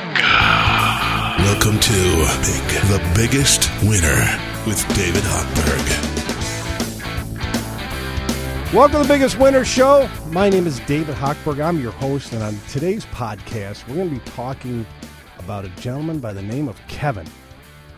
Welcome to the Biggest Winner with David Hochberg. Welcome to the Biggest Winner Show. My name is David Hochberg. I'm your host, and on today's podcast, we're going to be talking about a gentleman by the name of Kevin,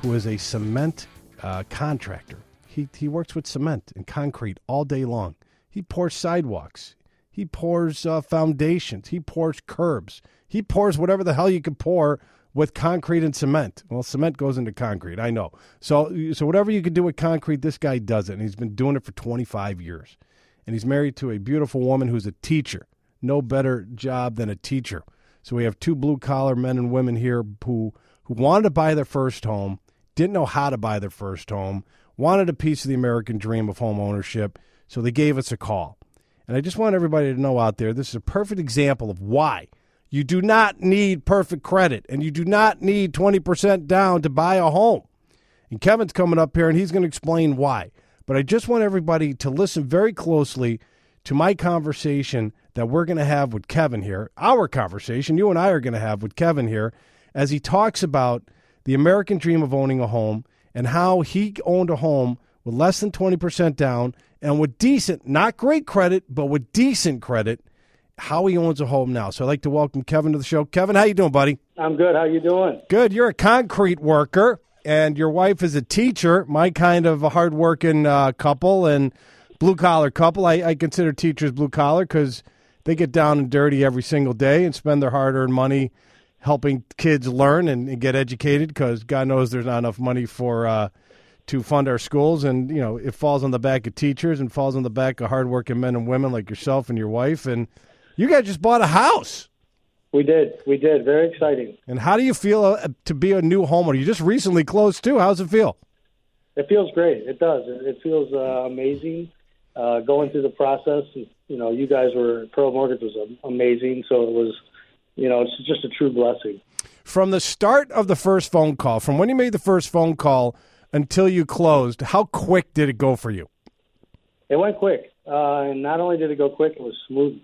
who is a cement uh, contractor. He, he works with cement and concrete all day long. He pours sidewalks. He pours uh, foundations. He pours curbs. He pours whatever the hell you can pour with concrete and cement. Well, cement goes into concrete, I know. So, so whatever you can do with concrete, this guy does it, and he's been doing it for 25 years. And he's married to a beautiful woman who's a teacher. No better job than a teacher. So we have two blue collar men and women here who who wanted to buy their first home, didn't know how to buy their first home, wanted a piece of the American dream of home ownership, so they gave us a call. And I just want everybody to know out there this is a perfect example of why you do not need perfect credit and you do not need 20% down to buy a home. And Kevin's coming up here and he's going to explain why. But I just want everybody to listen very closely to my conversation that we're going to have with Kevin here, our conversation you and I are going to have with Kevin here, as he talks about the American dream of owning a home and how he owned a home with less than 20% down and with decent, not great credit, but with decent credit, how he owns a home now. So I'd like to welcome Kevin to the show. Kevin, how you doing, buddy? I'm good. How you doing? Good. You're a concrete worker, and your wife is a teacher. My kind of a hardworking uh, couple and blue collar couple. I, I consider teachers blue collar because they get down and dirty every single day and spend their hard earned money helping kids learn and, and get educated because God knows there's not enough money for uh, to fund our schools, and you know it falls on the back of teachers and falls on the back of hardworking men and women like yourself and your wife. And you guys just bought a house. We did. We did. Very exciting. And how do you feel uh, to be a new homeowner? You just recently closed too. How's it feel? It feels great. It does. It, it feels uh, amazing. Uh, going through the process, you know, you guys were Pro Mortgage was amazing. So it was, you know, it's just a true blessing. From the start of the first phone call, from when you made the first phone call until you closed, how quick did it go for you? It went quick. Uh, and not only did it go quick, it was smooth.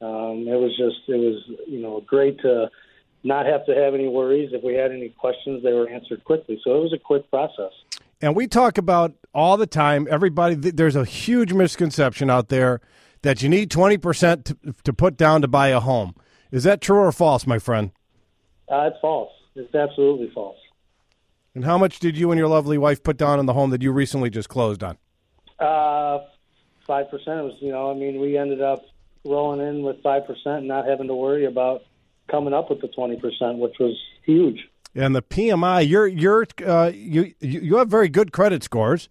Um, it was just, it was, you know, great to not have to have any worries. If we had any questions, they were answered quickly. So it was a quick process. And we talk about all the time, everybody, there's a huge misconception out there that you need 20% to, to put down to buy a home. Is that true or false, my friend? Uh, it's false. It's absolutely false. And how much did you and your lovely wife put down on the home that you recently just closed on? Uh, five percent was, you know, I mean, we ended up rolling in with five percent, and not having to worry about coming up with the twenty percent, which was huge. And the PMI, you're you're uh, you you have very good credit scores.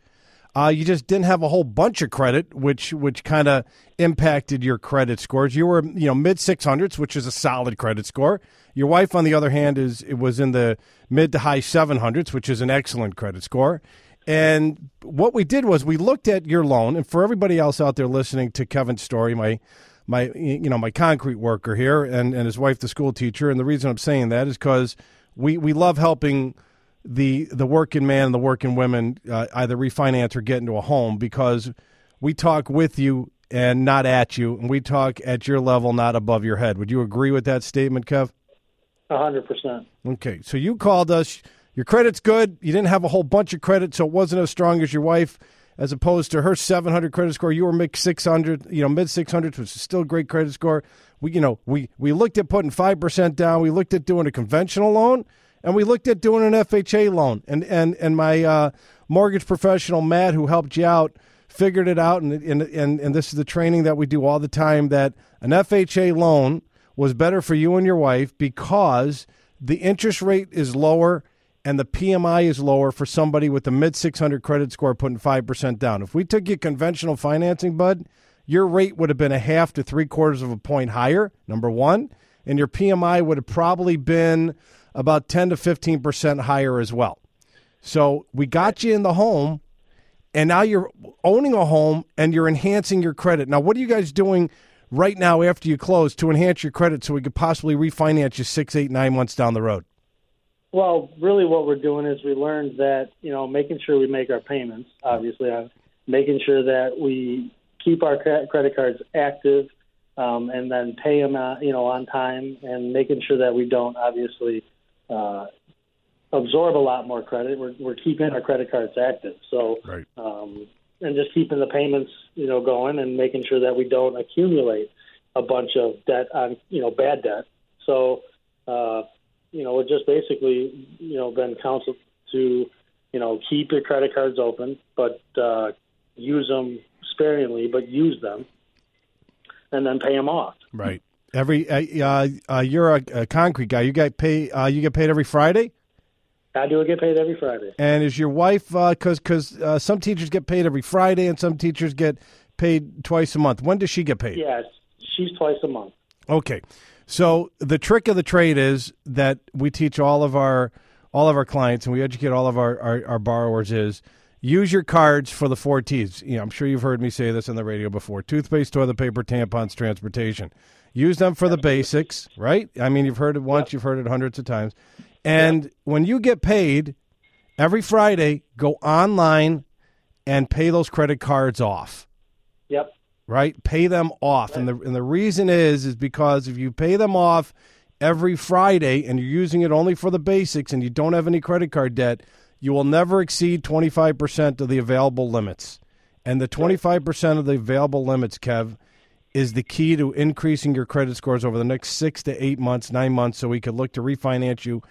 Uh, you just didn't have a whole bunch of credit, which which kind of impacted your credit scores. You were you know mid six hundreds, which is a solid credit score. Your wife, on the other hand, is it was in the mid to high 700s, which is an excellent credit score. And what we did was we looked at your loan, and for everybody else out there listening to Kevin's story, my my you know my concrete worker here, and and his wife, the school teacher, and the reason I'm saying that is because we we love helping the the working man and the working women uh, either refinance or get into a home because we talk with you and not at you, and we talk at your level, not above your head. Would you agree with that statement, Kev? A hundred percent. Okay, so you called us. Your credit's good. You didn't have a whole bunch of credit, so it wasn't as strong as your wife. As opposed to her 700 credit score, you were mid 600, you know, mid 600s, which is still a great credit score. We, you know, we we looked at putting five percent down. We looked at doing a conventional loan, and we looked at doing an FHA loan. And and and my uh, mortgage professional Matt, who helped you out, figured it out. And and and and this is the training that we do all the time. That an FHA loan was better for you and your wife because the interest rate is lower and the PMI is lower for somebody with a mid 600 credit score putting 5% down. If we took you conventional financing, bud, your rate would have been a half to three quarters of a point higher, number one, and your PMI would have probably been about 10 to 15% higher as well. So we got you in the home, and now you're owning a home and you're enhancing your credit. Now, what are you guys doing right now after you close to enhance your credit so we could possibly refinance you six, eight, nine months down the road? Well, really, what we're doing is we learned that you know making sure we make our payments, obviously, uh, making sure that we keep our credit cards active, um, and then pay them, uh, you know, on time, and making sure that we don't obviously uh, absorb a lot more credit. We're, we're keeping our credit cards active. So, Right. um, and just keeping the payments, you know, going and making sure that we don't accumulate a bunch of debt on, you know, bad debt. So, uh, you know, we're just basically, you know, been counseled to, you know, keep your credit cards open, but uh, use them sparingly, but use them, and then pay them off. Right. Every uh, uh, uh, you're a, a concrete guy. You get pay. Uh, you get paid every Friday. I do get paid every Friday. And is your wife because because uh, some teachers get paid every Friday and some teachers get paid twice a month. When does she get paid? Yes, she's twice a month. Okay. So the trick of the trade is that we teach all of our all of our clients and we educate all of our, our, our borrowers is use your cards for the four T's. You know, I'm sure you've heard me say this on the radio before. Toothpaste, toilet paper, tampons, transportation. Use them for the basics, right? I mean, you've heard it once, you've heard it hundreds of times. And when you get paid every Friday, go online and pay those credit cards off Yep. right? Pay them off. And the and the reason is is because if you pay them off every Friday and you're using it only for the basics and you don't have any credit card debt, you will never exceed 25% of the available limits. And the 25% of the available limits, Kev, is the key to increasing your credit scores over the next 6 to 8 months, 9 months so we could look to refinance you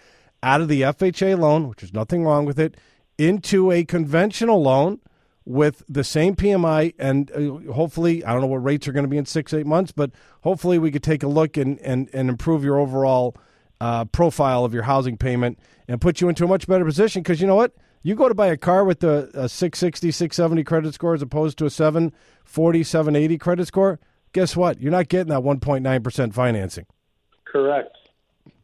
out of the FHA loan, which is nothing wrong with it, into a conventional loan with the same PMI, and uh, hopefully, I don't know what rates are going to be in six, eight months, but hopefully we could take a look and, and, and improve your overall uh, profile of your housing payment and put you into a much better position. Because you know what? You go to buy a car with a, a 660, 670 credit score as opposed to a 740, 780 credit score. Guess what? You're not getting that 1.9% financing. Correct.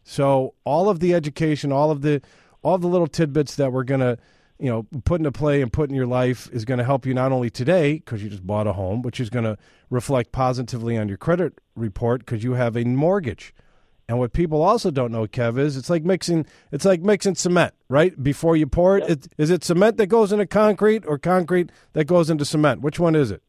So all of the education, all of the all the little tidbits that we're gonna, you know, put into play and put in your life is going to help you not only today because you just bought a home, which is going to reflect positively on your credit report because you have a mortgage. And what people also don't know, Kev, is it's like mixing it's like mixing cement, right? Before you pour it, it is it cement that goes into concrete or concrete that goes into cement? Which one is it?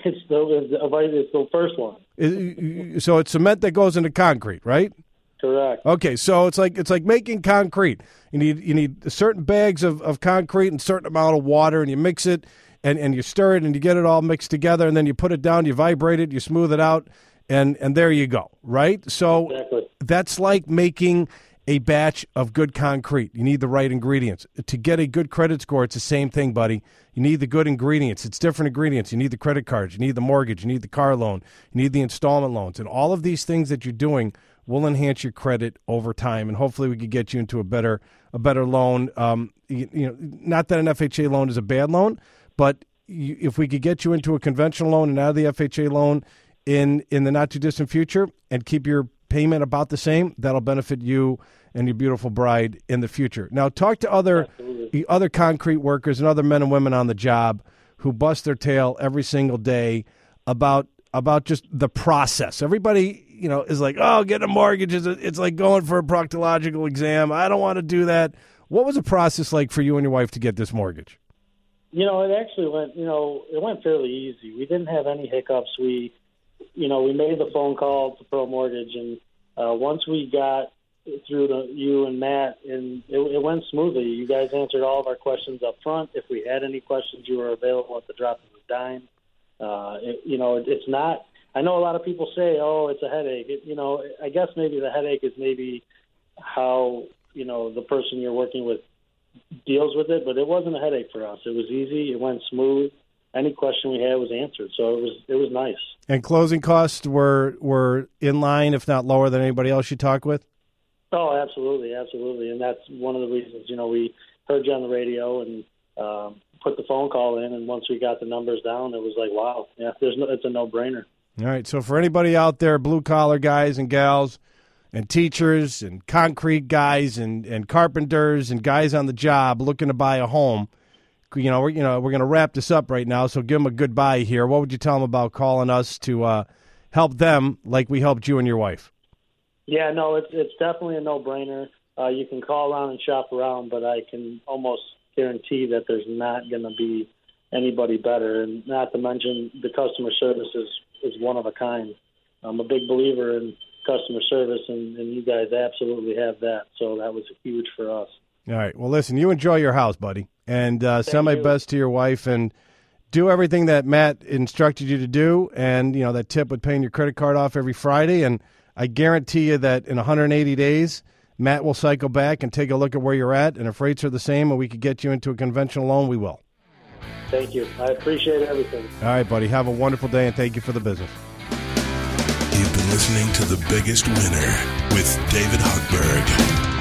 It's the it's the first one. So it's cement that goes into concrete, right? Correct. Okay, so it's like it's like making concrete. You need you need certain bags of, of concrete and certain amount of water, and you mix it and, and you stir it and you get it all mixed together, and then you put it down, you vibrate it, you smooth it out, and and there you go. Right. So Exactly. that's like making a batch of good concrete. You need the right ingredients. To get a good credit score, it's the same thing, buddy. You need the good ingredients. It's different ingredients. You need the credit cards, you need the mortgage, you need the car loan, you need the installment loans. And all of these things that you're doing will enhance your credit over time and hopefully we could get you into a better a better loan. Um, you, you know, not that an FHA loan is a bad loan, but you, if we could get you into a conventional loan and out of the FHA loan in in the not too distant future and keep your payment about the same, that'll benefit you and your beautiful bride in the future. Now, talk to other the other concrete workers and other men and women on the job who bust their tail every single day about about just the process. Everybody, you know, is like, "Oh, getting a mortgage is it's like going for a proctological exam. I don't want to do that." What was the process like for you and your wife to get this mortgage? You know, it actually went. You know, it went fairly easy. We didn't have any hiccups. We, you know, we made the phone call to Pro Mortgage, and uh, once we got through to you and Matt, and it, it went smoothly. You guys answered all of our questions up front. If we had any questions, you were available at the drop of a dime. Uh, it, you know, it, it's not. I know a lot of people say, "Oh, it's a headache." It, you know, I guess maybe the headache is maybe how you know the person you're working with deals with it, but it wasn't a headache for us. It was easy. It went smooth. Any question we had was answered, so it was it was nice. And closing costs were were in line, if not lower, than anybody else you talked with. Oh, absolutely, absolutely, and that's one of the reasons. You know, we heard you on the radio and um, put the phone call in, and once we got the numbers down, it was like, wow, yeah, there's no, it's a no brainer. All right. So for anybody out there, blue collar guys and gals, and teachers and concrete guys and, and carpenters and guys on the job looking to buy a home, you know, we're you know we're going to wrap this up right now. So give them a goodbye here. What would you tell them about calling us to uh, help them like we helped you and your wife? Yeah, no, it's it's definitely a no brainer. Uh, you can call around and shop around, but I can almost guarantee that there's not going to be anybody better, and not to mention the customer service is is one of a kind. I'm a big believer in customer service, and, and you guys absolutely have that. So that was huge for us. All right. Well, listen, you enjoy your house, buddy, and uh, send my you. best to your wife, and do everything that Matt instructed you to do. And you know that tip with paying your credit card off every Friday, and I guarantee you that in 180 days, Matt will cycle back and take a look at where you're at, and if rates are the same, and we could get you into a conventional loan, we will. Thank you. I appreciate everything. All right, buddy. Have a wonderful day, and thank you for the business. You've been listening to The Biggest Winner with David Hochberg.